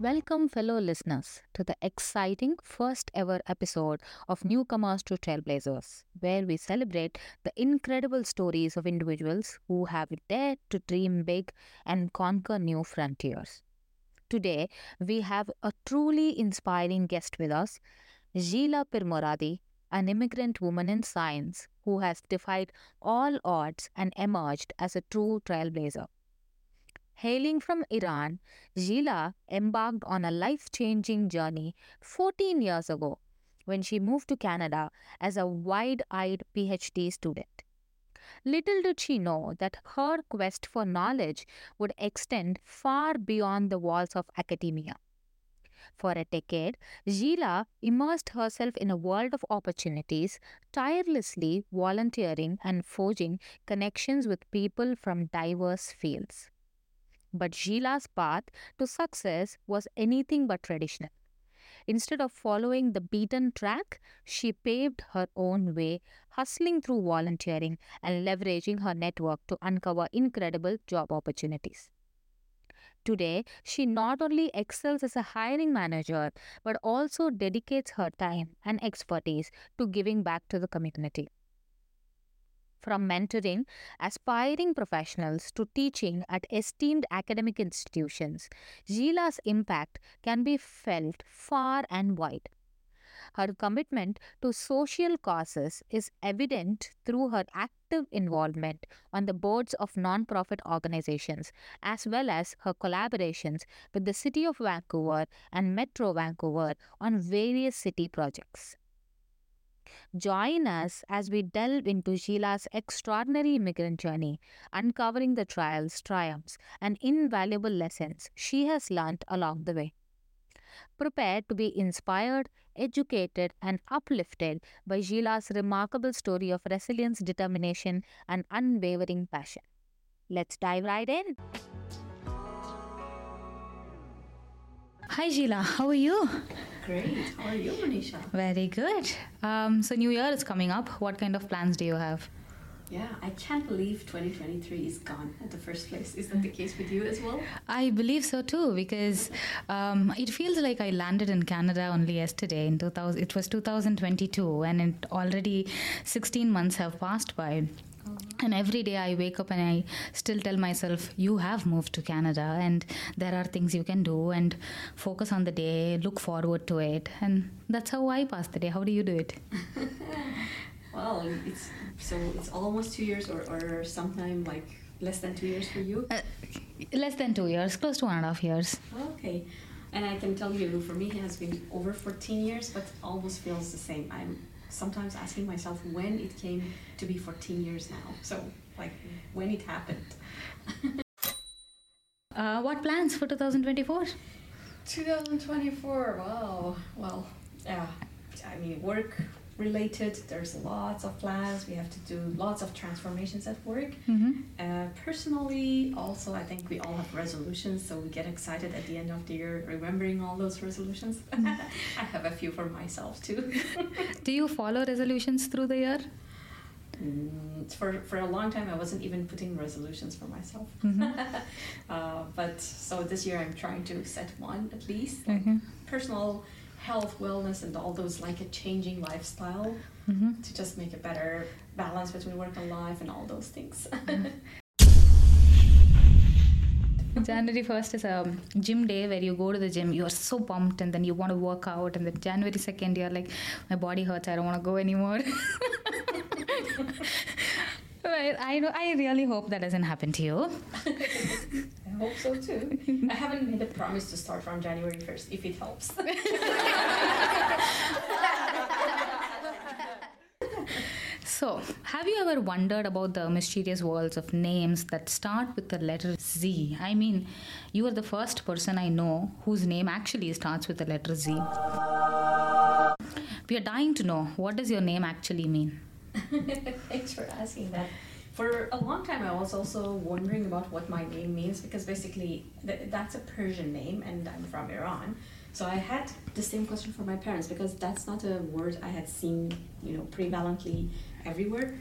Welcome, fellow listeners, to the exciting first ever episode of Newcomers to Trailblazers, where we celebrate the incredible stories of individuals who have dared to dream big and conquer new frontiers. Today, we have a truly inspiring guest with us, Zhila Pirmoradi, an immigrant woman in science who has defied all odds and emerged as a true trailblazer. Hailing from Iran, Zhila embarked on a life changing journey 14 years ago when she moved to Canada as a wide eyed PhD student. Little did she know that her quest for knowledge would extend far beyond the walls of academia. For a decade, Zhila immersed herself in a world of opportunities, tirelessly volunteering and forging connections with people from diverse fields. But Zhila's path to success was anything but traditional. Instead of following the beaten track, she paved her own way, hustling through volunteering and leveraging her network to uncover incredible job opportunities. Today, she not only excels as a hiring manager, but also dedicates her time and expertise to giving back to the community. From mentoring aspiring professionals to teaching at esteemed academic institutions, Zhila's impact can be felt far and wide. Her commitment to social causes is evident through her active involvement on the boards of non-profit organizations as well as her collaborations with the City of Vancouver and Metro Vancouver on various city projects. Join us as we delve into Zhila's extraordinary immigrant journey, uncovering the trials, triumphs, and invaluable lessons she has learned along the way. Prepare to be inspired, educated, and uplifted by Zhila's remarkable story of resilience, determination, and unwavering passion. Let's dive right in. Hi, Zhila. How are you? Great. How are you, Manisha? Very good. Um, so, New Year is coming up. What kind of plans do you have? Yeah, I can't believe 2023 is gone at the first place. Is that the case with you as well? I believe so too, because um, it feels like I landed in Canada only yesterday. In 2000, it was 2022, and it already 16 months have passed by. And every day I wake up and I still tell myself, you have moved to Canada and there are things you can do and focus on the day, look forward to it. And that's how I pass the day. How do you do it? well, it's so it's almost two years or, or sometime like less than two years for you? Uh, less than two years, close to one and a half years. Okay. And I can tell you, for me, it has been over 14 years, but almost feels the same. I'm sometimes asking myself when it came to be 14 years now. So, like, when it happened. uh, what plans for 2024? 2024, wow. Well, yeah, I mean, work related, there's lots of plans. We have to do lots of transformations at work. Mm-hmm. Uh, personally, also, I think we all have resolutions, so we get excited at the end of the year remembering all those resolutions. Mm-hmm. I have a few for myself too. Do you follow resolutions through the year? Mm, for, for a long time, I wasn't even putting resolutions for myself. Mm-hmm. uh, but so this year, I'm trying to set one at least. like Okay. Personal health, wellness, and all those like a changing lifestyle Mm-hmm. to just make a better balance between work and life and all those things. January 1st is a gym day where you go to the gym, you are so pumped, and then you want to work out. And then January 2nd, you're like, my body hurts, I don't want to go anymore. well, I, know, I really hope that doesn't happen to you. I hope so too. I haven't made a promise to start from January 1st, if it helps. So, have you ever wondered about the mysterious worlds of names that start with the letter Z? I mean, you are the first person I know whose name actually starts with the letter Z. We are dying to know what does your name actually mean? Thanks for asking that. For a long time, I was also wondering about what my name means because basically th- that's a Persian name and I'm from Iran. So I had the same question for my parents because that's not a word I had seen, you know, prevalently everywhere.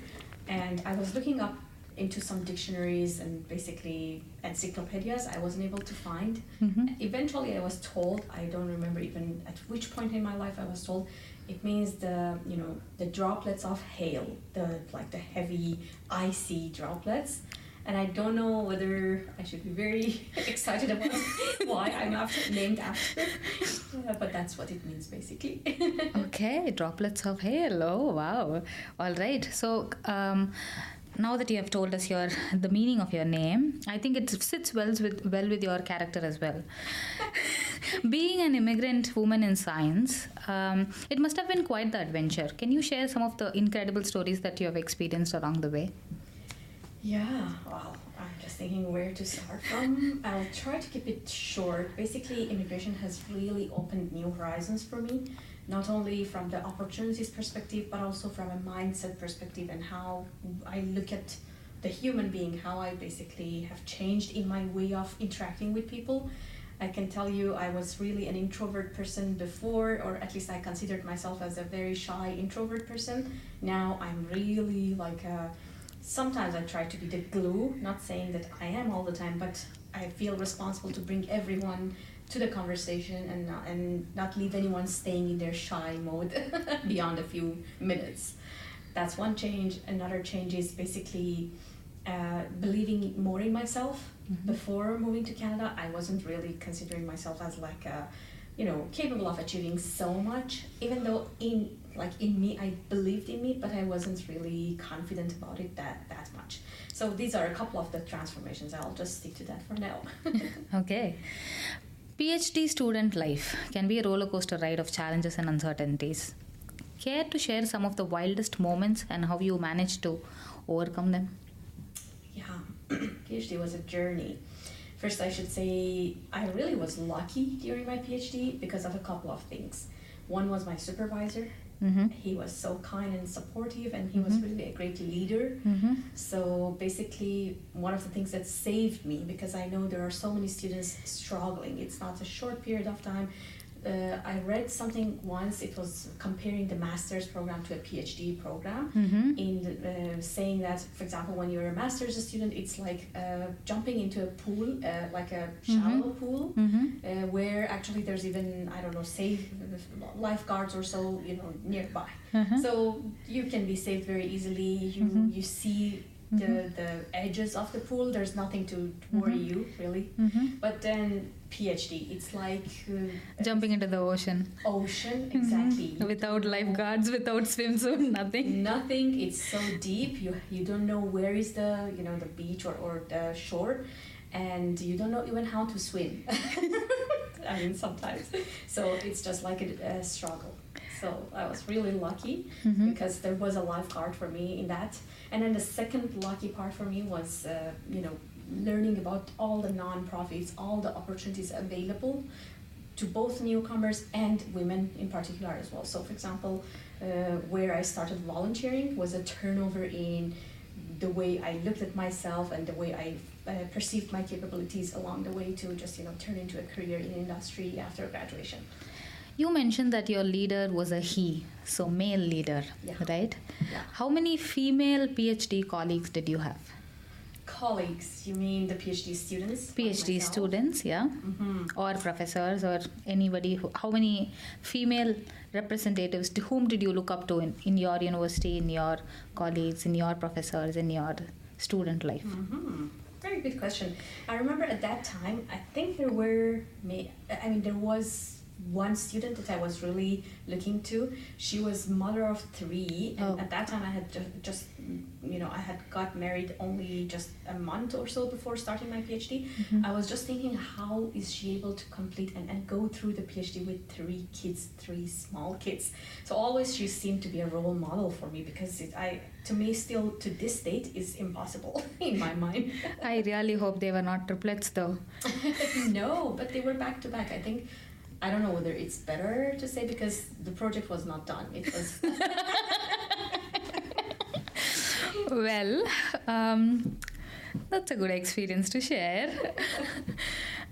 And I was looking up into some dictionaries and basically encyclopedias I wasn't able to find. Mm-hmm. Eventually, I was told, I don't remember even at which point in my life I was told, it means the, you know, the droplets of hail, the like the heavy, icy droplets. And I don't know whether I should be very excited about why I'm after, named after, uh, but that's what it means basically. Okay, droplets of hail. Oh, wow. All right. So, um, now that you have told us your the meaning of your name, I think it sits well with well with your character as well. Being an immigrant woman in science, um, it must have been quite the adventure. Can you share some of the incredible stories that you have experienced along the way? Yeah, well, I'm just thinking where to start from. I'll try to keep it short. Basically, immigration has really opened new horizons for me, not only from the opportunities perspective, but also from a mindset perspective and how I look at the human being, how I basically have changed in my way of interacting with people. I can tell you I was really an introvert person before, or at least I considered myself as a very shy introvert person. Now I'm really like a sometimes I try to be the glue, not saying that I am all the time, but I feel responsible to bring everyone to the conversation and not, and not leave anyone staying in their shy mode beyond a few minutes. That's one change. Another change is basically uh, believing more in myself. Mhm. Before moving to Canada, I wasn't really considering myself as like a, you know, capable of achieving so much. Even though in like in me, I believed in me, but I wasn't really confident about it that that much. So these are a couple of the transformations. I'll just stick to that for now. Okay. PhD student life can be a roller coaster ride of challenges and uncertainties. Care to share some of the wildest moments and how you managed to overcome them? yeah, PhD was a journey. First, I should say I really was lucky during my PhD because of a couple of things. One was my supervisor. Mm-hmm. He was so kind and supportive, and he was Mhm. really a great leader. Mm-hmm. So basically, one of the things that saved me because I know there are so many students struggling. It's not a short period of time. Uh, I read something once. It was comparing the master's program to a PhD program Mm-hmm. in uh, saying that, for example, when you're a master's student, it's like uh, jumping into a pool, uh, like a shallow pool, Mm-hmm. uh, where actually there's even I don't know, safe lifeguards or so, you know, nearby. Uh-huh. So you can be saved very easily. You Mhm. you see the the edges of the pool. There's nothing to worry Mhm. you really. Mm-hmm. But then PhD, it's like uh, Jumping into the ocean. ocean Mhm. exactly. Without lifeguards, without swimsuit, nothing. Nothing. It's so deep. You you don't know where is the you know the beach or, or the shore, and you don't know even how to swim. I mean sometimes. So it's just like a, a struggle. So I was really lucky Mm-hmm. because there was a lifeguard for me in that. And then the second lucky part for me was uh, you know learning about all the non-profits, all the opportunities available to both newcomers and women in particular as well. So, for example, uh, where I started volunteering was a turnover in the way I looked at myself and the way I uh, perceived my capabilities along the way to just you know turn into a career in industry after graduation. You mentioned that your leader was a he, so male leader, Yeah. right? Yeah. How many female PhD colleagues did you have? Colleagues, you mean the PhD students? PhD students, yeah? hmm Or professors, or anybody who, how many female representatives, to whom did you look up to in, in your university, in your colleagues, in your professors, in your student life? hmm Very good question. I remember at that time, I think there were, I mean, there was one student that I was really looking to. She was mother of three, and Oh. at that time I had just, just, you know, I had got married only just a month or so before starting my PhD. Mm-hmm. I was just thinking, how is she able to complete and, and go through the PhD with three kids, three small kids? So always she seemed to be a role model for me because it, I, to me, still to this date, is impossible in my mind. I really hope they were not triplets though. no, but they were back to back. I think I don't know whether it's better to say because the project was not done. It was Well, um, that's a good experience to share.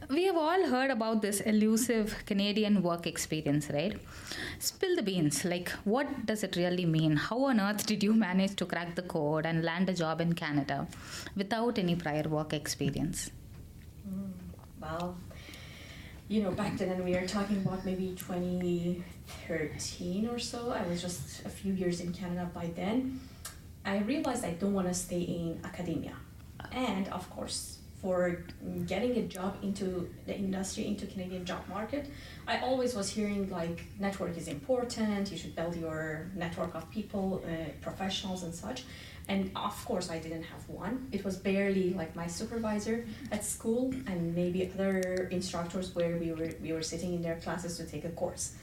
we have all heard about this elusive Canadian work experience, right? Spill the beans. Like, what does it really mean? How on earth did you manage to crack the code and land a job in Canada without any prior work experience? Mm, well, you know, back then, and we are talking about maybe 2013 or so. I was just a few years in Canada by then. I realized I don't want to stay in academia. And of course, for getting a job into the industry, into Canadian job market, I always was hearing like network is important. You should build your network of people, uh, professionals, and such. And of course, I didn't have one. It was barely like my supervisor at school and maybe other instructors where we were we were sitting in their classes to take a course.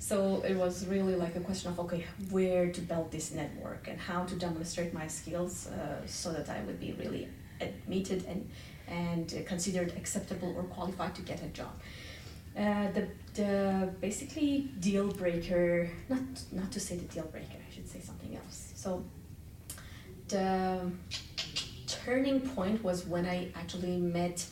So it was really like a question of okay, where to build this network and how to demonstrate my skills uh, so that I would be really admitted and and considered acceptable or qualified to get a job. Uh, the, the basically deal breaker, not, not to say the deal breaker, I should say something else. So the turning point was when I actually met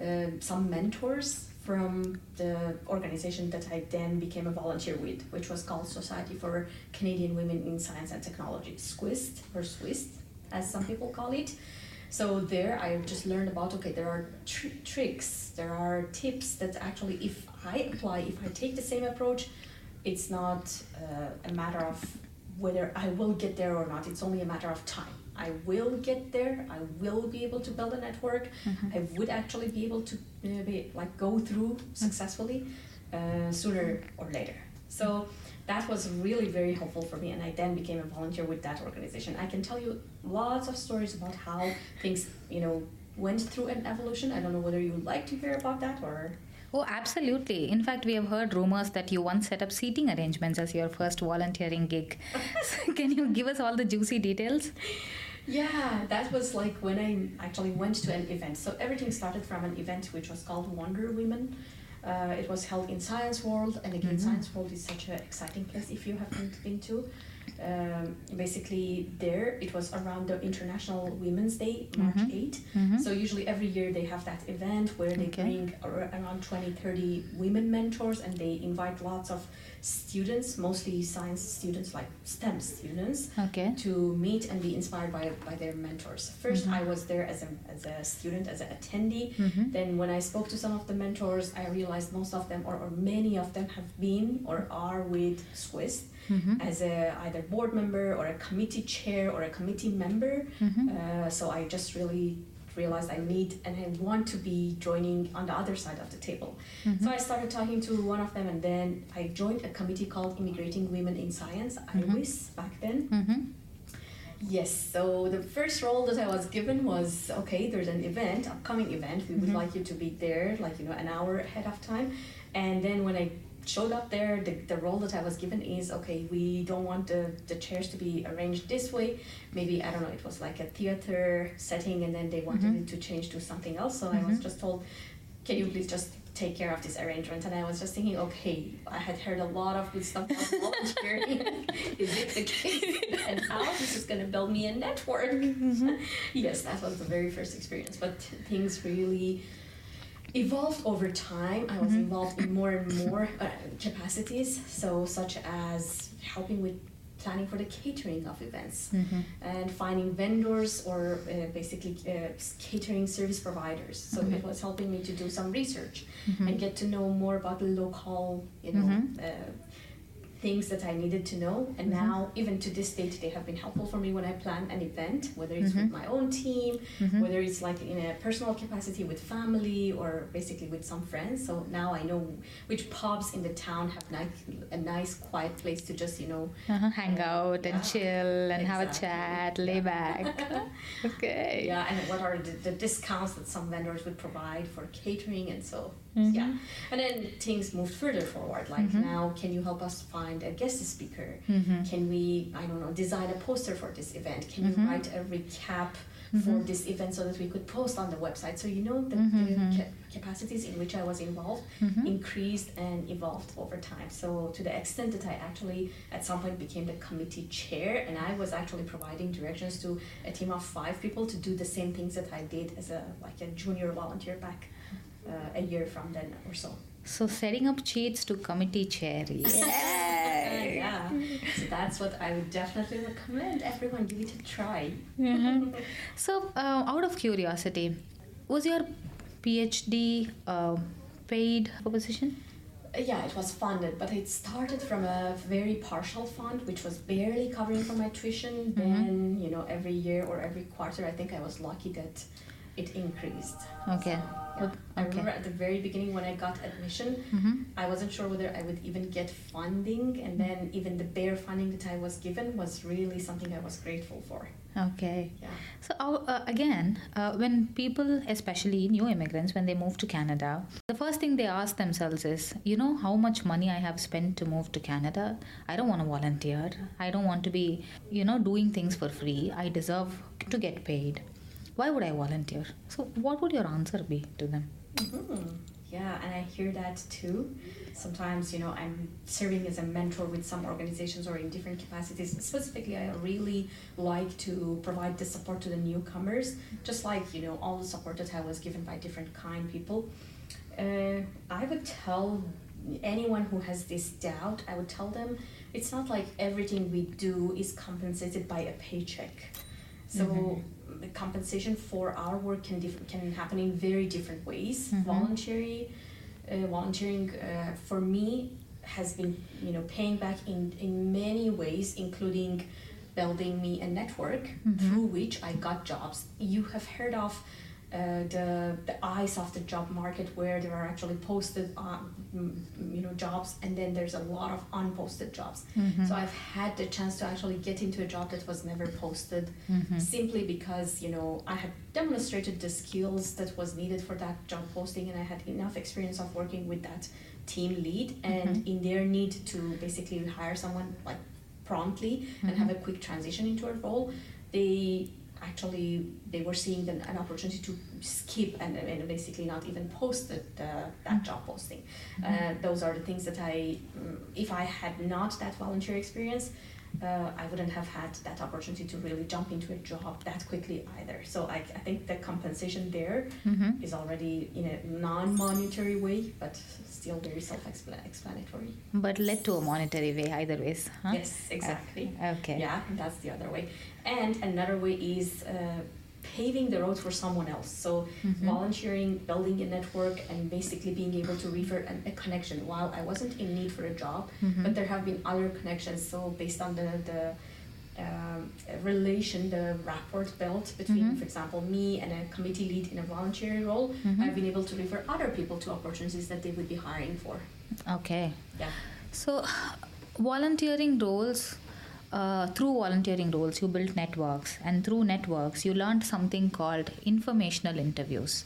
uh, some mentors from the organization that I then became a volunteer with, which was called Society for Canadian Women in Science and Technology, SCWIST or SWIST, as some people call it. So there I just learned about okay, there are tr- tricks, there are tips that actually, if I apply, if I take the same approach, it's not uh, a matter of whether I will get there or not. It's only a matter of time. I will get there. I will be able to build a network. Mm-hmm. I would actually be able to uh, be, like go through successfully uh, sooner or later. So that was really very helpful for me and i then became a volunteer with that organization i can tell you lots of stories about how things you know went through an evolution i don't know whether you would like to hear about that or Oh, absolutely. In fact, we have heard rumors that you once set up seating arrangements as your first volunteering gig. can you give us all the juicy details? Yeah, that was like when I actually went to an event. So everything started from an event which was called Wonder Women uh, it was held in Science World, and again, mm-hmm. Science World is such an exciting place if you haven't been to. Um, basically, there it was around the International Women's Day, March mm-hmm. 8. Mm-hmm. So, usually every year they have that event where they okay. bring around 20 30 women mentors and they invite lots of students, mostly science students, like STEM students, okay. to meet and be inspired by, by their mentors. 1st mm-hmm. I was there as a, as a student, as an attendee. Mm-hmm. Then, when I spoke to some of the mentors, I realized most of them, or, or many of them, have been or are with SCWIST. Mm-hmm. as a either board member or a committee chair or a committee member. Mm-hmm. Uh, so I just really realized I need and I want to be joining on the other side of the table. Mm-hmm. So I started talking to one of them, and then I joined a committee called Immigrating Women in Science, mm-hmm. IWIS, back then. Mm-hmm. Yes, so the first role that I was given was okay, there's an event, upcoming event. We would mm-hmm. like you to be there, like, you know, an hour ahead of time. And then when I showed up there, the, the role that I was given is okay, we don't want the, the chairs to be arranged this way. Maybe, I don't know, it was like a theater setting and then they wanted mm-hmm. it to change to something else. So mm-hmm. I was mm-hmm. just told, can you please just take care of this arrangement? And I was just thinking, okay, I had heard a lot of good stuff about volunteering. is it the case? and how this is going to build me a network? Mm-hmm. yes, that was the very first experience. But things really evolved over time. I was mm-hmm. involved in more and more uh, capacities, so such as helping with planning for the catering of events mm-hmm. and finding vendors or uh, basically uh, catering service providers. So mm-hmm. it was helping me to do some research mm-hmm. and get to know more about the local, you know, mm-hmm. uh, things that I needed to know. And mm-hmm. now, even to this date, they have been helpful for me when I plan an event, whether it's mm-hmm. with my own team, mm-hmm. whether it's like in a personal capacity with family or basically with some friends. So now I know which pubs in the town have nice, a nice, quiet place to just, you know, uh-huh. hang out and chill and exactly. have a chat, lay back. okay. Yeah, and what are the, the discounts that some vendors would provide for catering and so Mm-hmm. Yeah, and then things moved further forward. Like mm-hmm. now, can you help us find a guest speaker? Mm-hmm. Can we, I don't know, design a poster for this event? Can you mm-hmm. write a recap mm-hmm. for this event so that we could post on the website? So you know the, the mm-hmm. ca- capacities in which I was involved increased and evolved over time. So to the extent that I actually at some point became the committee chair, and I was actually providing directions to a team of five people to do the same things that I did as a like a junior volunteer back a year from then or so. So setting up cheats to committee chair. Yeah. yeah. So that's what I would definitely recommend everyone give it a try. Mhm. So, uh, out of curiosity, was your PhD uh, paid proposition? Uh, Yeah, it was funded, but it started from a very partial fund, which was barely covering for my tuition. Then, you know, every year or every quarter, I think I was lucky that it increased. Okay. Yeah. Good. I remember at the very beginning when I got admission, Mm-hmm. I wasn't sure whether I would even get funding, and then even the bare funding that I was given was really something I was grateful for. Okay. Yeah. So uh, uh, again, uh, when people, especially new immigrants, when they move to Canada, the first thing they ask themselves is, you know, how much money I have spent to move to Canada? I don't want to volunteer. I don't want to be, you know, doing things for free. I deserve to get paid. Why would I volunteer? So, what would your answer be to them? hmm Yeah, and I hear that too. Sometimes, you know, I'm serving as a mentor with some organizations or in different capacities. Specifically, I really like to provide the support to the newcomers, just like, you know, all the support that I was given by different kind people. Uh, I would tell anyone who has this doubt, I would tell them it's not like everything we do is compensated by a paycheck. So Mhm. The compensation for our work can diff- can happen in very different ways. Mhm. Voluntary, uh, volunteering uh, for me has been you know paying back in in many ways, including building me a network Mhm. through which I got jobs. You have heard of uh, the the eyes of the job market where there are actually posted um, you know jobs and then there's a lot of unposted jobs. Mhm. So I've had the chance to actually get into a job that was never posted Mhm. simply because you know I had demonstrated the skills that was needed for that job posting and I had enough experience of working with that team lead and Mhm. in their need to basically hire someone like promptly and Mhm. have a quick transition into a role they actually they were seeing an, an opportunity to skip and, and basically not even post the, the, that job posting. Uh, those are the things that I, mm, if I had not that volunteer experience, uh, I wouldn't have had that opportunity to really jump into a job that quickly either. So I, I think the compensation there Mhm. is already in a non-monetary way, but still very self-explanatory. But led to a monetary way, either ways. Huh? Yes, exactly. Okay. Yeah, that's the other way. And another way is uh, paving the road for someone else. So Mhm. volunteering, building a network, and basically being able to refer an, a connection. While I wasn't in need for a job, Mhm. but there have been other connections. So based on the the um, relation, the rapport built between, Mhm. for example, me and a committee lead in a voluntary role, Mhm. I've been able to refer other people to opportunities that they would be hiring for. Okay. Yeah. So, volunteering roles, uh, through volunteering roles, you built networks, and through networks, you learned something called informational interviews.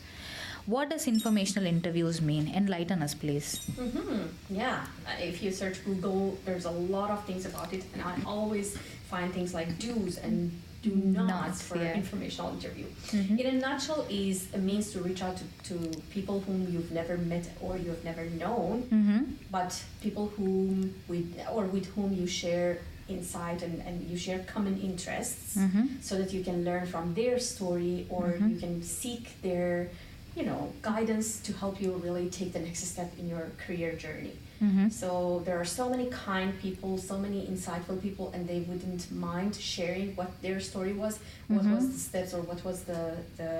What does informational interviews mean? Enlighten us, please. hmm Yeah, Uh, if you search Google, there's a lot of things about it, and I always find things like do's and do nots Nots, for yeah. informational interview. Mhm. In a nutshell, is a means to reach out to, to people whom you've never met or you've never known, Mm-hmm. but people whom with or with whom you share insight and, and you share common interests, Mm-hmm. so that you can learn from their story or Mhm. you can seek their you know guidance to help you really take the next step in your career journey Mm-hmm. so there are so many kind people so many insightful people and they wouldn't mind sharing what their story was what was Mhm. the steps or what was the the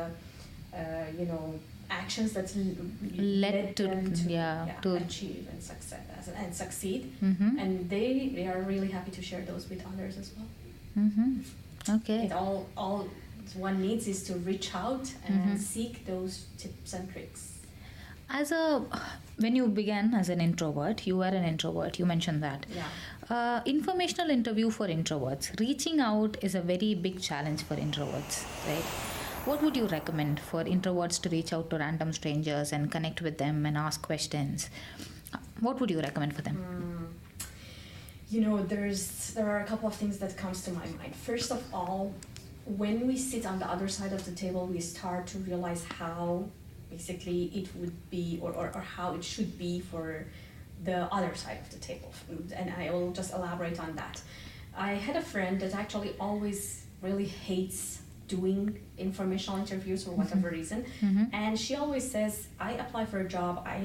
uh, you know actions that l- Led to- them to, yeah, to- achieve and success and succeed Mm-hmm. and they they are really happy to share those with others as well Mm-hmm. Okay. it all all one needs is to reach out and Mhm. seek those tips and tricks. As a when you began as an introvert, you were an introvert. You mentioned that. Yeah. Uh, informational interview for introverts. Reaching out is a very big challenge for introverts, right? What would you recommend for introverts to reach out to random strangers and connect with them and ask questions? What would you recommend for them? Mm. You know, there's there are a couple of things that comes to my mind. First of all, when we sit on the other side of the table, we start to realize how basically it would be or, or, or how it should be for the other side of the table. And I will just elaborate on that. I had a friend that actually always really hates doing informational interviews for whatever reason. Mm-hmm. And she always says, I apply for a job, I,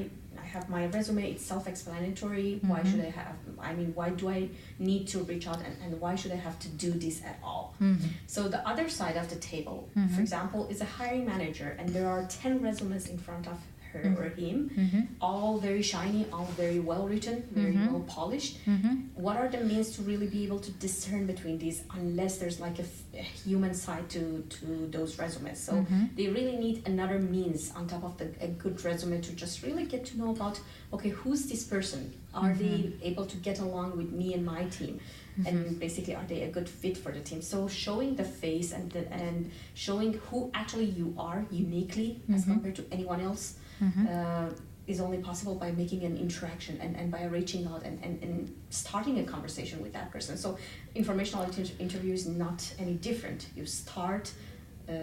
I have my resume, it's self explanatory. Why Mhm. should I have, I mean, why do I need to reach out and, and why should I have to do this at all? Mm-hmm. So the other side of the table, for example, is a hiring manager and there are 10 resumes in front of her Mhm. or him, Mm-hmm. all very shiny, all very well written, very Mhm. well polished. Mm-hmm. What are the means to really be able to discern between these unless there's like a, f- a human side to, to those resumes? So Mm-hmm. they really need another means on top of the, a good resume to just really get to know about okay who's this person are they able to get along with me and my team and basically are they a good fit for the team so showing the face and the, and showing who actually you are uniquely as Mhm. compared to anyone else Mm-hmm. uh, is only possible by making an interaction and, and by reaching out and, and, and starting a conversation with that person. So informational inter- interview is not any different. You start uh,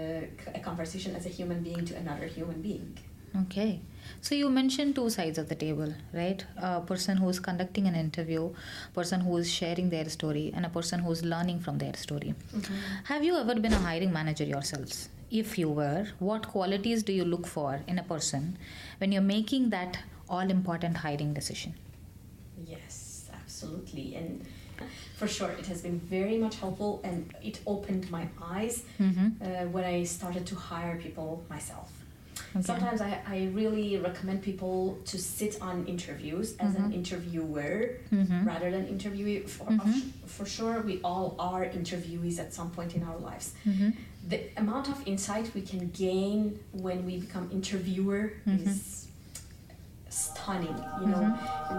a conversation as a human being to another human being. Okay. So you mentioned two sides of the table, right? A person who is conducting an interview, person who is sharing their story, and a person who is learning from their story. Have you ever been a hiring manager yourselves? If you were, what qualities do you look for in a person when you're making that all important hiring decision? Yes, absolutely. And for sure, it has been very much helpful and it opened my eyes Mm-hmm. uh, when I started to hire people myself. Okay. Sometimes I, I really recommend people to sit on interviews as an Mhm. interviewer Mm-hmm. rather than interviewee. For, Mhm. for sure, we all are interviewees at some point in our lives. Mm-hmm. The amount of insight we can gain when we become interviewer Mhm. is stunning. You know,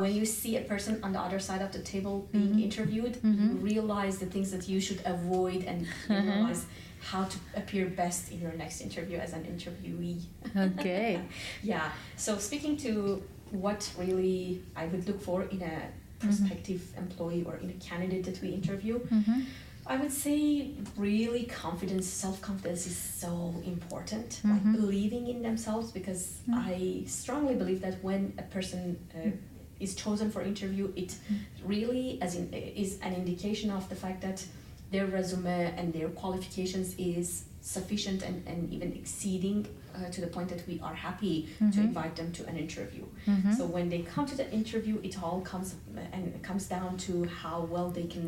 when you see a person on the other side of the table being Mhm. interviewed, Mhm. you realize the things that you should avoid and realize how to appear best in your next interview as an interviewee. Okay. Yeah. So speaking to what really I would look for in a prospective employee or in a candidate that we interview, Mm-hmm. I would say really confidence, self confidence is so important. Mhm. Like believing in themselves because Mm. I strongly believe that when a person uh, is chosen for interview, it really as in is an indication of the fact that their resume and their qualifications is sufficient and, and even exceeding uh, to the point that we are happy to Mhm. invite them to an interview. Mm-hmm. So when they come to the interview, it all comes and it comes down to how well they can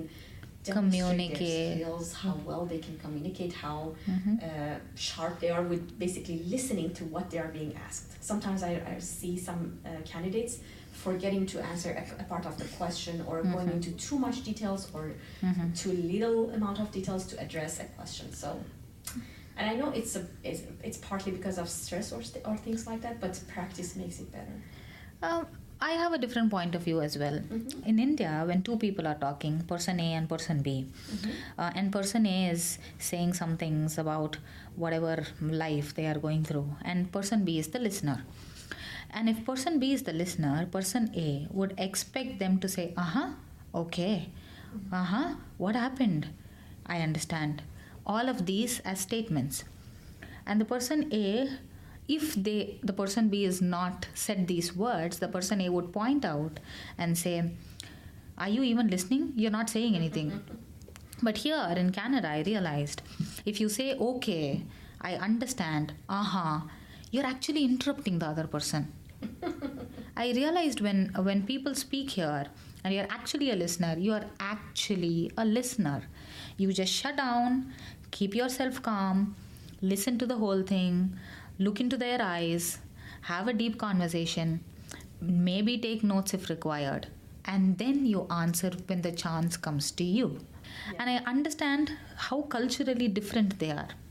Communicate. skills, how well they can communicate, how Mm-hmm. uh, sharp they are with basically listening to what they are being asked. Sometimes I, I see some uh, candidates forgetting to answer a, a part of the question or going Mhm. into too much details or Mm-hmm. too little amount of details to address a question. So, and I know it's a it's, it's partly because of stress or st- or things like that, but practice makes it better. Um, I have a different point of view as well. Mhm. In India, when two people are talking, person A and person B, Mhm. uh, and person A is saying some things about whatever life they are going through, and person B is the listener. And if person B is the listener, person A would expect them to say, uh huh, okay, uh huh, what happened? I understand. All of these as statements. And the person A, if they the person B is not said these words, the person A would point out and say, Are you even listening? You're not saying anything. But here in Canada, I realized if you say okay, I understand, aha, you're actually interrupting the other person. I realized when when people speak here and you're actually a listener, you are actually a listener. You just shut down, keep yourself calm, listen to the whole thing, look into their eyes, have a deep conversation, maybe take notes if required, and then you answer when the chance comes to you. And I understand how culturally different they are Yeah.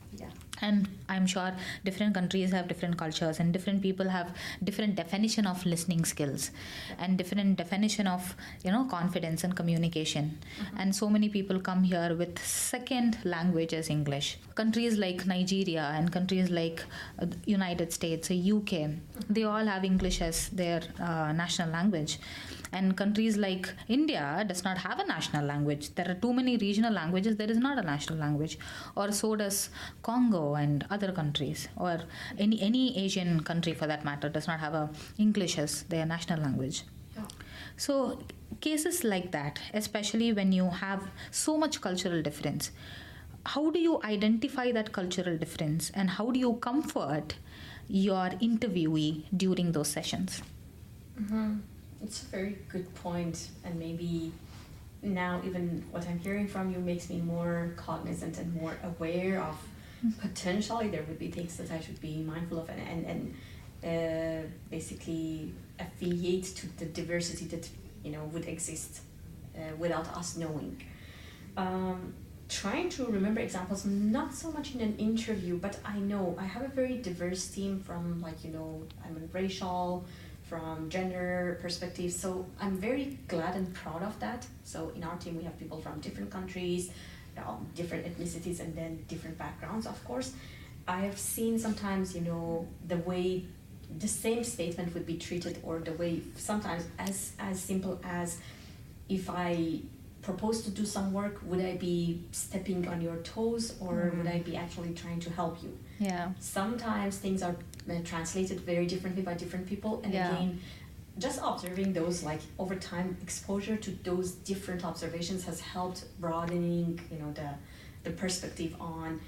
And i'm sure different countries have different cultures and different people have different definition of listening skills and different definition of you know confidence and communication. And so many people come here with second language as english. Countries like nigeria and countries like uh, united states or uk they all have english as their uh, national language and countries like india does not have a national language there are too many regional languages there is not a national language or so does congo and other countries or any any asian country for that matter does not have a english as their national language Yeah. so cases like that especially when you have so much cultural difference how do you identify that cultural difference and how do you comfort your interviewee during those sessions? Mm-hmm. It's a very good point, and maybe now even what I'm hearing from you makes me more cognizant and more aware of potentially there would be things that I should be mindful of and and, and uh, basically affiliate to the diversity that you know would exist uh, without us knowing. Um, trying to remember examples, not so much in an interview, but I know I have a very diverse team from like you know I'm a racial from gender perspective. So I'm very glad and proud of that. So in our team, we have people from different countries, um, different ethnicities, and then different backgrounds, of course. I have seen sometimes, you know, the way the same statement would be treated, or the way sometimes as as simple as if I propose to do some work, would I be stepping on your toes, or mm-hmm. would I be actually trying to help you? Yeah. Sometimes things are translated very differently by different people, and yeah. again, just observing those like over time exposure to those different observations has helped broadening you know the the perspective on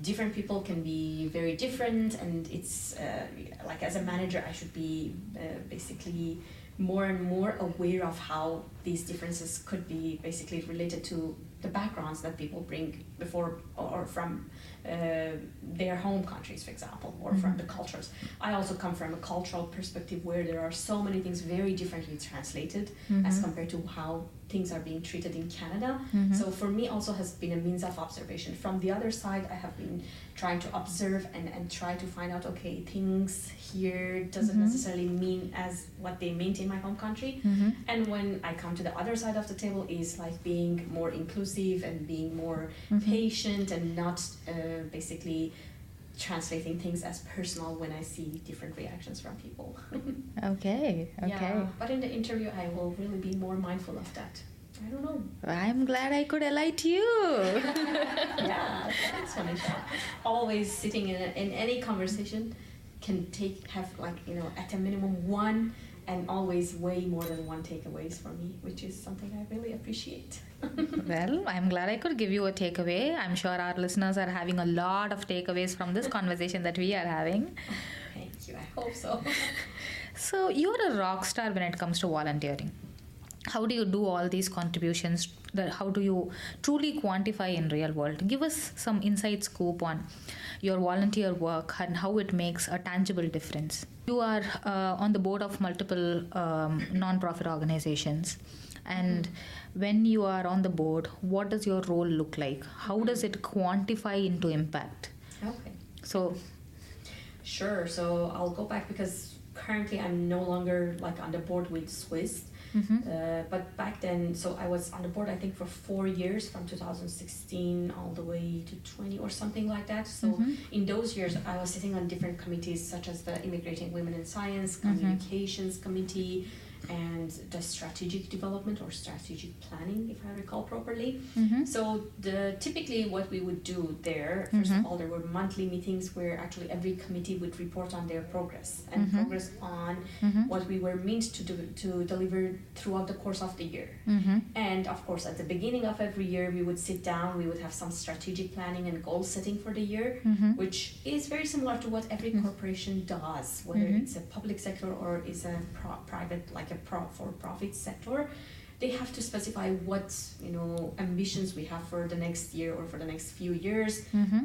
different people can be very different and it's uh, like as a manager i should be uh, basically more and more aware of how these differences could be basically related to the backgrounds that people bring before or from uh, their home countries, for example, or mm-hmm. from the cultures. I also come from a cultural perspective where there are so many things very differently translated mm-hmm. as compared to how things are being treated in Canada. Mm-hmm. So for me, also has been a means of observation. From the other side, I have been trying to observe and, and try to find out okay, things here doesn't mm-hmm. necessarily mean as what they meant in my home country. Mm-hmm. And when I come to the other side of the table, is like being more inclusive and being more mm-hmm. patient and not uh, basically translating things as personal when I see different reactions from people. okay, okay. Yeah, but in the interview, I will really be more mindful of that. I don't know. I'm glad I could enlight you. yeah, that's funny. Always sitting in, a, in any conversation can take have like you know at a minimum one and always way more than one takeaways for me, which is something I really appreciate. well, I'm glad I could give you a takeaway. I'm sure our listeners are having a lot of takeaways from this conversation that we are having. Thank you. I hope so. so, you're a rock star when it comes to volunteering. How do you do all these contributions? How do you truly quantify in real world? Give us some inside scoop on your volunteer work and how it makes a tangible difference. You are uh, on the board of multiple um, non-profit organizations and when you are on the board what does your role look like how does it quantify into impact okay so sure so i'll go back because currently i'm no longer like on the board with SCWIST Mm-hmm. Uh, but back then, so I was on the board, I think, for four years from 2016 all the way to 20 or something like that. So mm-hmm. in those years, I was sitting on different committees, such as the Immigrating Women in Science, mm-hmm. Communications Committee, and the strategic development or strategic planning, if I recall properly. Mm-hmm. So the typically what we would do there, 1st mm-hmm. of all, there were monthly meetings where actually every committee would report on their progress and mm-hmm. progress on mm-hmm. what we were meant to do to deliver throughout the course of the year. Mm-hmm. And of course, at the beginning of every year, we would sit down. We would have some strategic planning and goal setting for the year, mm-hmm. which is very similar to what every corporation does, whether it's a public sector or is a pro- private like a pro- for-profit sector, they have to specify what you know ambitions we have for the next year or for the next few years. Mm-hmm.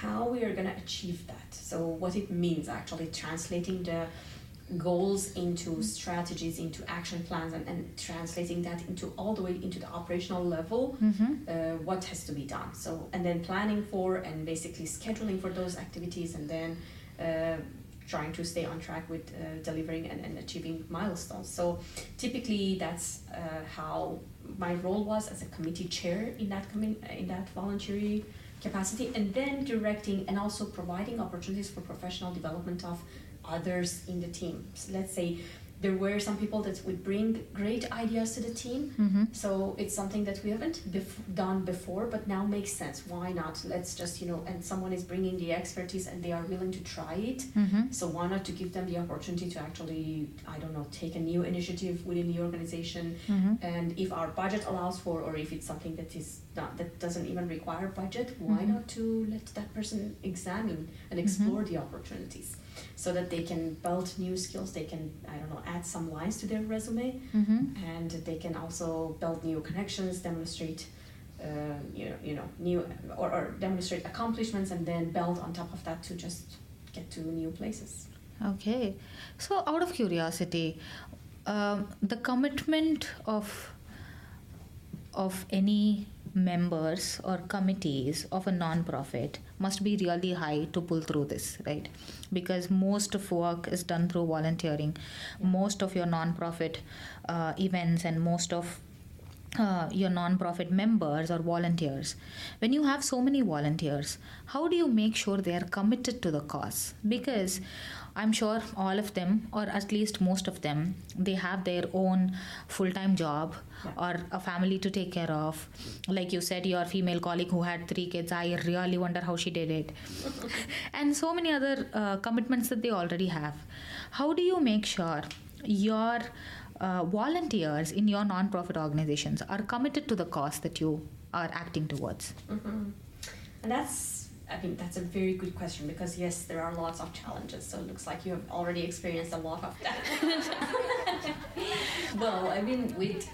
How we are going to achieve that. So what it means actually translating the goals into strategies into action plans and, and translating that into all the way into the operational level mm-hmm. uh, what has to be done so and then planning for and basically scheduling for those activities and then uh, trying to stay on track with uh, delivering and, and achieving milestones. So typically that's uh, how my role was as a committee chair in that commi- in that voluntary capacity, and then directing and also providing opportunities for professional development of others in the team. So let's say there were some people that would bring great ideas to the team. Mm-hmm. So it's something that we haven't bef- done before, but now makes sense. Why not? Let's just, you know, and someone is bringing the expertise and they are willing to try it. Mm-hmm. So why not to give them the opportunity to actually, I don't know, take a new initiative within the organization. Mm-hmm. And if our budget allows for, or if it's something that is not, that doesn't even require budget, why Mhm. not to let that person examine and explore the opportunities so that they can build new skills, they can, I don't know, add some lines to their resume, Mm-hmm. and they can also build new connections, demonstrate, uh, you know, you know, new or, or demonstrate accomplishments, and then build on top of that to just get to new places. Okay. So, out of curiosity, um, the commitment of of any members or committees of a non-profit must be really high to pull through this right? Because most of work is done through volunteering. Most of your non-profit uh, events and most of uh, your non-profit members or volunteers. When you have so many volunteers how do you make sure they are committed to the cause? Because i'm sure all of them or at least most of them they have their own full-time job Yeah. or a family to take care of. Like you said your female colleague who had three kids i really wonder how she did it. And so many other uh, commitments that they already have. How do you make sure your uh, volunteers in your non-profit organizations are committed to the cause that you are acting towards? Hmm And that's, I mean, that's a very good question because yes, there are lots of challenges. So it looks like you have already experienced a lot of that. well, I mean, with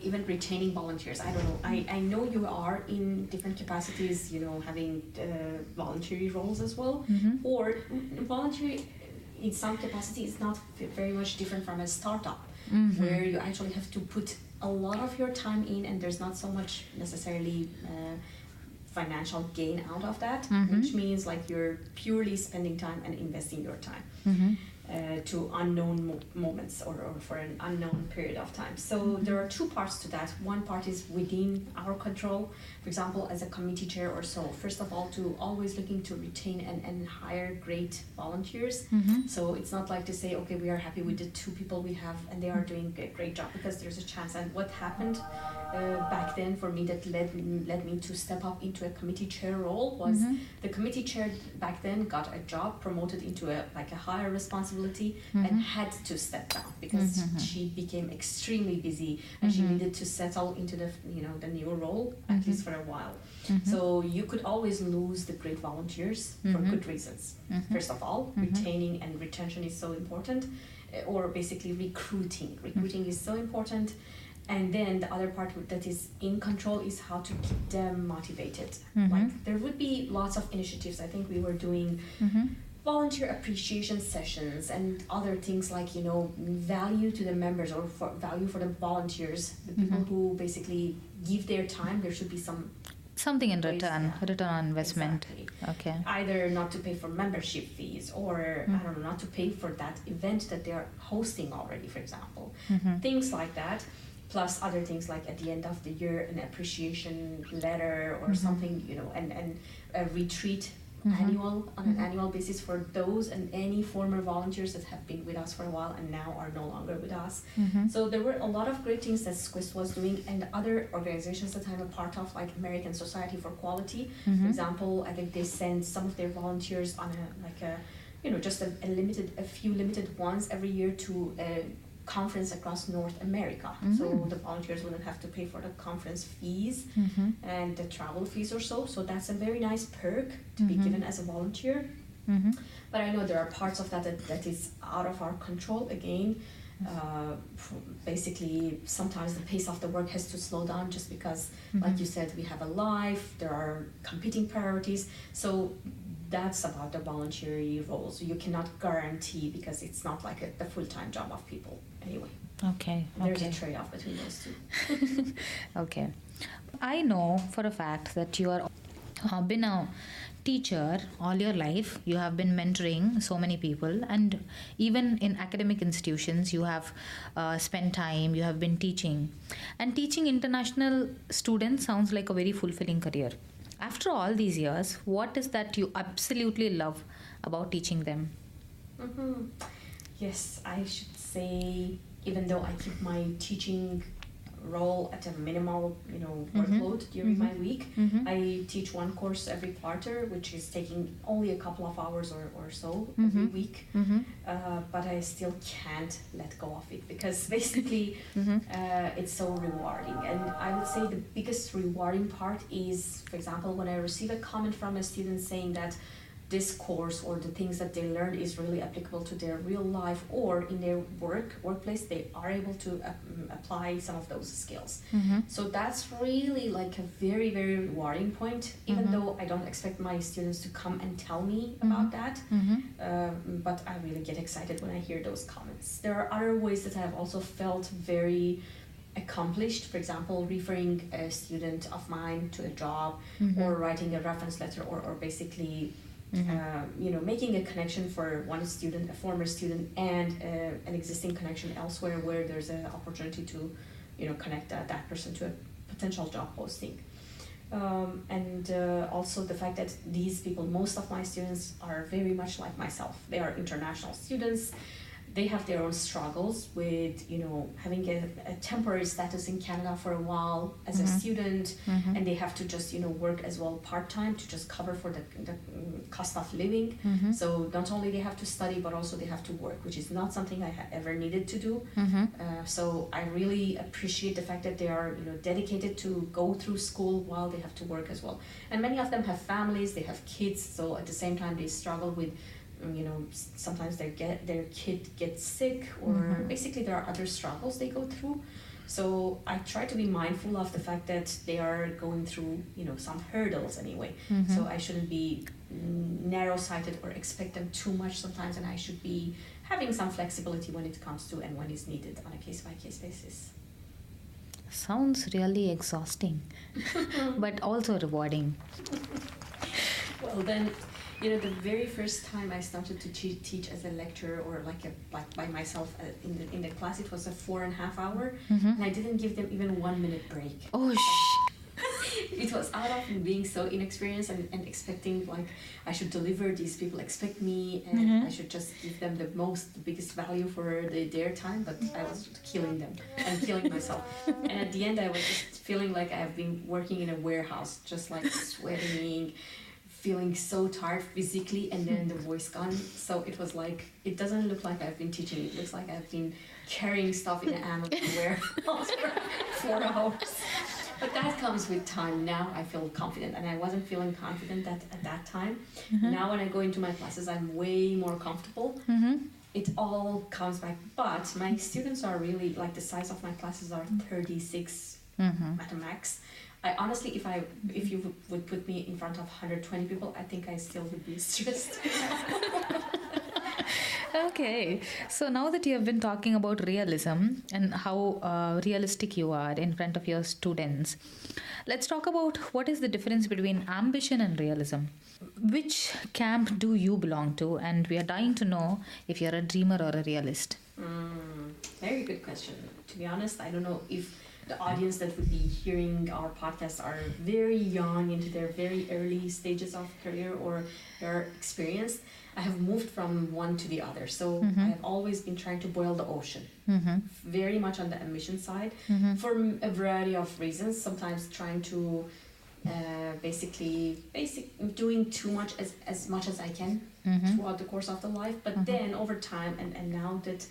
even retaining volunteers, I don't know. I, I know you are in different capacities, you know, having uh, voluntary roles as well. mm-hmm. Or voluntary in some capacity is not very much different from a startup Mm-hmm. where you actually have to put a lot of your time in and there's not so much necessarily uh, financial gain out of that Mhm. which means like you're purely spending time and investing your time Mm-hmm. Uh, to unknown mo- moments or, or for an unknown period of time. So Mhm. there are two parts to that. One part is within our control. For example, as a committee chair or so, first of all, to always looking to retain and, and hire great volunteers. Mm-hmm. So it's not like to say, okay, we are happy with the two people we have and they are doing a great job because there's a chance. And what happened uh, back then for me that led led me to step up into a committee chair role was Mhm. the committee chair back then got a job promoted into a like a higher responsibility Mhm. and had to step down because Mhm. she became extremely busy and she Mhm. needed to settle into the you know the new role at Mhm. least for a while. So you could always lose the great volunteers for good reasons. First of all, retaining and retention is so important, uh, or basically recruiting. Recruiting is so important. And then the other part that is in control is how to keep them motivated. Mhm. Like there would be lots of initiatives. I think we were doing Mm-hmm. Volunteer appreciation sessions and other things like you know value to the members or for value for the volunteers, the people Mhm. who basically give their time. There should be some Something in return, return on investment. Exactly. Okay. either not to pay for membership fees or Mm. I don't know not to pay for that event that they are hosting already, for example. Mm-hmm. Things like that, plus other things like at the end of the year an appreciation letter or Mhm. something, you know, and and a retreat Mhm. annual on an Mhm. annual basis for those and any former volunteers that have been with us for a while and now are no longer with us. Mm-hmm. So there were a lot of great things that SCWIST was doing and other organizations that I'm a part of, like American Society for Quality. For Mm-hmm. example, I think they send some of their volunteers on a like a you know just a, a limited a few limited ones every year to a conference across North America. So Mm. the volunteers wouldn't have to pay for the conference fees Mm-hmm. and the travel fees or so. So that's a very nice perk to be Mhm. given as a volunteer. Mm-hmm. But I know there are parts of that that, that is out of our control again. Uh, basically, sometimes the pace of the work has to slow down just because, like you said, we have a life, there are competing priorities. So that's about the voluntary roles. You cannot guarantee because it's not like a, the full time job of people anyway. Okay. There's Okay. a trade off between those two. Okay. I know for a fact that you are uh, been a teacher all your life. You have been mentoring so many people, and even in academic institutions, you have uh, spent time. You have been teaching, and teaching international students sounds like a very fulfilling career. After all these years, what is that you absolutely love about teaching them? hmm Yes, I should say, even though I keep my teaching role at a minimal, you know, Mhm. workload during Mhm. my week. Mhm. I teach one course every quarter, which is taking only a couple of hours or, or so every week. Mhm. Uh, but I still can't let go of it because basically uh, it's so rewarding. And I would say the biggest rewarding part is, for example, when I receive a comment from a student saying that this course or the things that they learned is really applicable to their real life or in their work workplace they are able to um, apply some of those skills Mhm. so that's really like a very very rewarding point even Mhm. though i don't expect my students to come and tell me about Mhm. that Mhm. um, but I really get excited when I hear those comments. There are other ways that I've also felt very accomplished. For example, referring a student of mine to a job, Mhm. or writing a reference letter, or, or basically, Mhm. uh, you know, making a connection for one student, a former student, and uh, an existing connection elsewhere where there's an opportunity to, you know, connect that, that person to a potential job posting. Um, and uh, also the fact that these people, most of my students are very much like myself. They are international students. They have their own struggles with, you know, having a, a temporary status in Canada for a while as a Mhm. student, Mhm. and they have to just, you know, work as well part time to just cover for the, the cost of living. Mhm. So not only they have to study, but also they have to work, which is not something I ha- ever needed to do. Mhm. Uh, so I really appreciate the fact that they are, you know, dedicated to go through school while they have to work as well. And many of them have families, they have kids, so at the same time they struggle with, you know, sometimes they get their kid gets sick, or Mhm. basically there are other struggles they go through. So I try to be mindful of the fact that they are going through, you know, some hurdles anyway. Mhm. So I shouldn't be narrow-sighted or expect them too much sometimes, and I should be having some flexibility when it comes to and when it's needed on a case-by-case basis. Sounds really exhausting, but also rewarding. Well, then, you know, the very first time I started to te- teach as a lecturer or like a like by myself uh, in the in the class, it was a four and a half hour, Mhm. and I didn't give them even one minute break. Oh, sh- it was out of being so inexperienced and, and expecting like I should deliver. These people expect me, and Mhm. I should just give them the most, the biggest value for the, their time. But I was killing them and killing myself. And at the end, I was just feeling like I've been working in a warehouse, just like sweating, feeling so tired physically, and then the voice gone. So it was like it doesn't look like I've been teaching. It looks like I've been carrying stuff in an Amazon warehouse for four hours. But that comes with time. Now I feel confident, and I wasn't feeling confident that at that time. Now when I go into my classes, I'm way more comfortable. Mhm. It all comes back. But my students are really like the size of my classes are 36 Mhm. at a max. I honestly, if I if you would, would put me in front of 120 people, I think I still would be stressed. Okay, so now that you have been talking about realism and how uh, realistic you are in front of your students, let's talk about what is the difference between ambition and realism. Which camp do you belong to? And we are dying to know if you're a dreamer or a realist. Mm, very good question. To be honest, I don't know if the audience that would be hearing our podcast are very young into their very early stages of career or they're experienced. I have moved from one to the other. So Mhm. I have always been trying to boil the ocean, Mm-hmm. very much on the ambition side Mm-hmm. for a variety of reasons. Sometimes trying to uh, basically basic doing too much as, as much as I can Mm-hmm. throughout the course of the life but Mhm. then over time and, and now that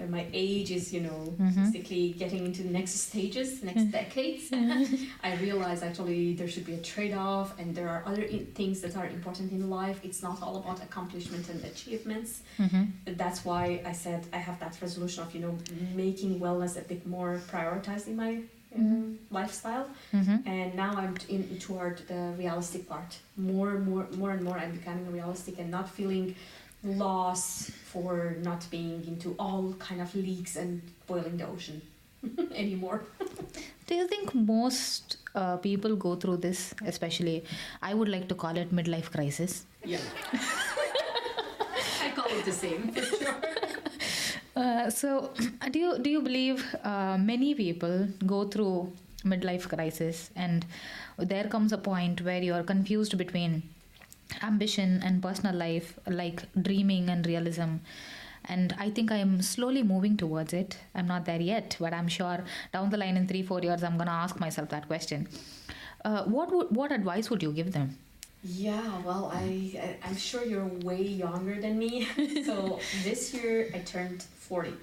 uh, my age is you know Mhm. basically getting into the next stages next decades i realize actually there should be a trade-off and there are other i- things that are important in life it's not all about accomplishment and achievements Mm-hmm. that's why i said i have that resolution of you know making wellness a bit more prioritized in my um, lifestyle Mm-hmm. and now I'm in toward the realistic part. More, more, more and more, I'm becoming realistic and not feeling loss for not being into all kind of leaks and boiling the ocean anymore. Do you think most uh, people go through this, especially, I would like to call it midlife crisis? Yeah, I call it the same for sure. Uh, so, do you do you believe uh, many people go through midlife crisis, and there comes a point where you are confused between ambition and personal life, like dreaming and realism, and I think I'm slowly moving towards it. I'm not there yet, but I'm sure down the line in three, four years, I'm gonna ask myself that question. Uh, what would, what advice would you give them? Yeah, well, I, I I'm sure you're way younger than me. so this year I turned forty,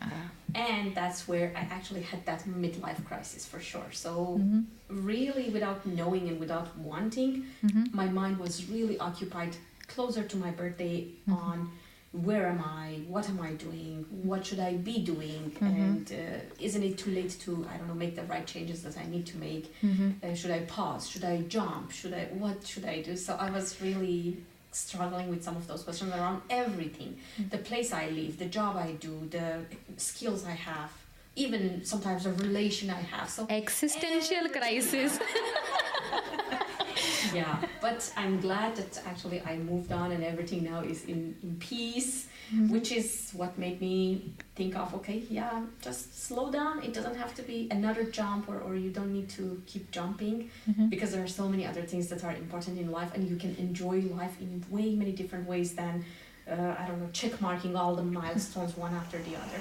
Uh, and that's where I actually had that midlife crisis for sure. So mhm, really, without knowing and without wanting, mhm, my mind was really occupied closer to my birthday Mhm. on where am I, what am I doing, what should I be doing, Mhm. and uh, isn't it too late to I don't know make the right changes that I need to make? mhm. Uh, should I pause? Should I jump? Should I what should I do? So I was really struggling with some of those questions around everything Mm. the place I live, the job I do, the skills I have, even sometimes the relation I have. So Existential crisis. yeah, but I'm glad that actually I moved on and everything now is in, in peace, Mm-hmm. which is what made me think of okay, yeah, just slow down. It doesn't have to be another jump or, or you don't need to keep jumping Mhm. because there are so many other things that are important in life and you can enjoy life in way many different ways than uh, I don't know, check marking all the milestones one after the other.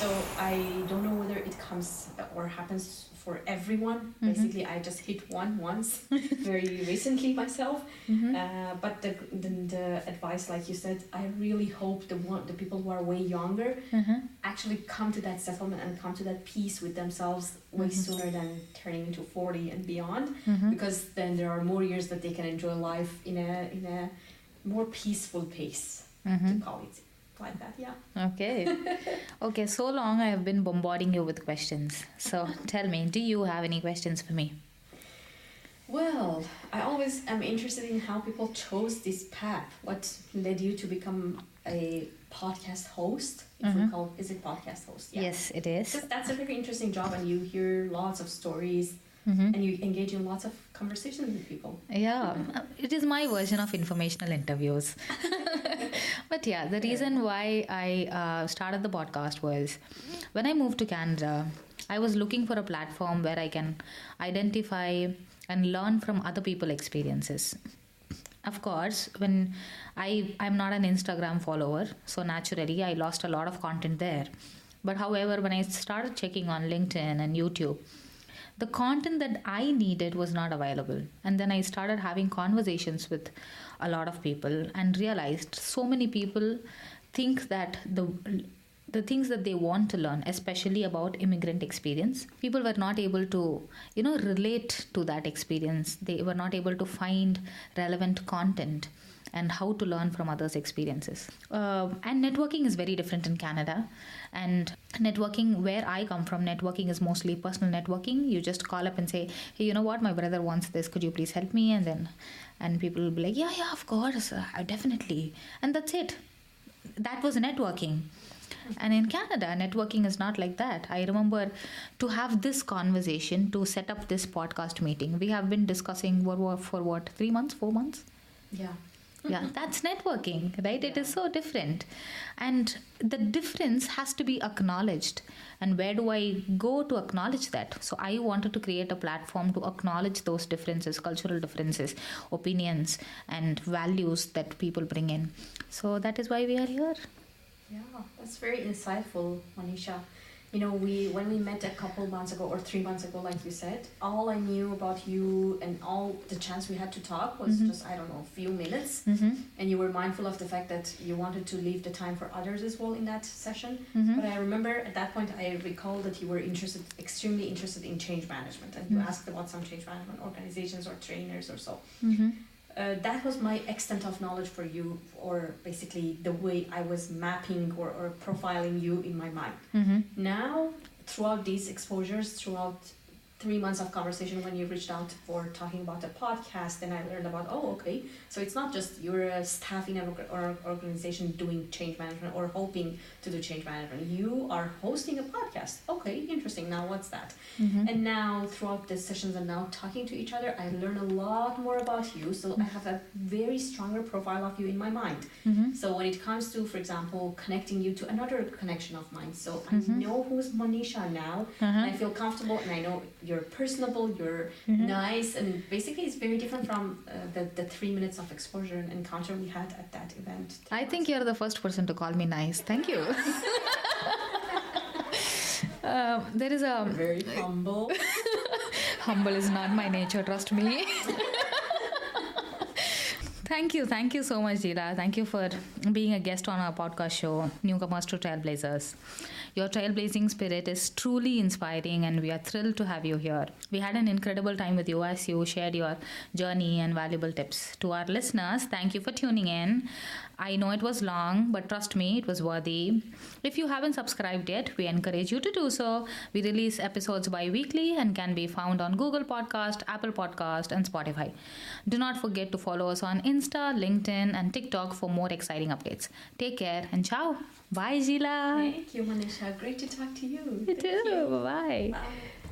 So I don't know whether it comes or happens for everyone. Mhm. Basically, I just hit one once very recently myself. Mhm. Uh, but the, the the advice, like you said, I really hope the one the people who are way younger Mhm. actually come to that settlement and come to that peace with themselves way Mhm. sooner than turning into forty and beyond. Mhm. Because then there are more years that they can enjoy life in a in a more peaceful pace Mhm. to call it like that. Yeah. Okay. Okay, so long I have been bombarding you with questions. So tell me, do you have any questions for me? Well, I always am interested in how people chose this path. What led you to become a podcast host? If we Mhm. call is it podcast host? Yes, it is. Because that's a very interesting job, and you hear lots of stories, Mhm. and you engage in lots of conversations with people. Yeah, it is my version of informational interviews. but yeah, the reason why I uh, started the podcast was when I moved to Canada, I was looking for a platform where I can identify and learn from other people's experiences. Of course, when I I'm not an Instagram follower, so naturally I lost a lot of content there. But however, when I started checking on LinkedIn and YouTube, the content that I needed was not available. And then I started having conversations with a lot of people and realized so many people think that the the things that they want to learn especially about immigrant experience people were not able to you know relate to that experience they were not able to find relevant content and how to learn from others experiences. Uh, and networking is very different in canada. And networking where i come from networking is mostly personal networking. You just call up and say hey you know what? My brother wants this. Could you please help me? And then and people will be like yeah yeah of course. Uh, definitely. And that's it. That was networking. And in canada networking is not like that. I remember to have this conversation to set up this podcast meeting. We have been discussing what for what three months four months? Yeah. Yeah that's networking right? It is so different. And the difference has to be acknowledged. And where do i go to acknowledge that? So i wanted to create a platform to acknowledge those differences cultural differences opinions and values that people bring in. So that is why we are here. Yeah, that's very insightful, Manisha. You know, we when we met a couple months ago or three months ago, like you said, all I knew about you and all the chance we had to talk was Mhm. just I don't know a few minutes, mm-hmm. and you were mindful of the fact that you wanted to leave the time for others as well in that session. Mm-hmm. But I remember at that point I recall that you were interested, extremely interested in change management, and you Mm. asked about some change management organizations or trainers or so. Uh, that was my extent of knowledge for you, or basically the way I was mapping or, or profiling you in my mind. Mm-hmm. Now, throughout these exposures, throughout three months of conversation when you reached out for talking about the podcast, then I learned about, oh, okay, so it's not just you're a staff in an or organization doing change management or hoping to do change management. You are hosting a podcast. Okay, interesting. Now, what's that? Mm-hmm. And now, throughout the sessions and now talking to each other, I learn a lot more about you. So I have a very stronger profile of you in my mind. Mm-hmm. So when it comes to, for example, connecting you to another connection of mine, so. I know who's Monisha now, Uh-huh. and I feel comfortable, and I know your you're personable, you're Mhm. nice, and basically it's very different from uh, the, the three minutes of exposure and encounter we had at that event. I think you're the first person to call me nice. Thank you. um, there is a very humble. humble is not my nature. Trust me. Thank you. Thank you so much, Zhila. Thank you for being a guest on our podcast show, Newcomers to Trailblazers. Your trailblazing spirit is truly inspiring, and we are thrilled to have you here. We had an incredible time with you as you shared your journey and valuable tips. To our listeners, thank you for tuning in. I know it was long, but trust me, it was worthy. If you haven't subscribed yet, we encourage you to do so. We release episodes bi weekly and can be found on Google Podcast, Apple Podcast, and Spotify. Do not forget to follow us on Insta, LinkedIn, and TikTok for more exciting updates. Take care and ciao. Bye, Zhila. Thank you, Manisha. Great to talk to you. You Thank too. you. Bye. Bye.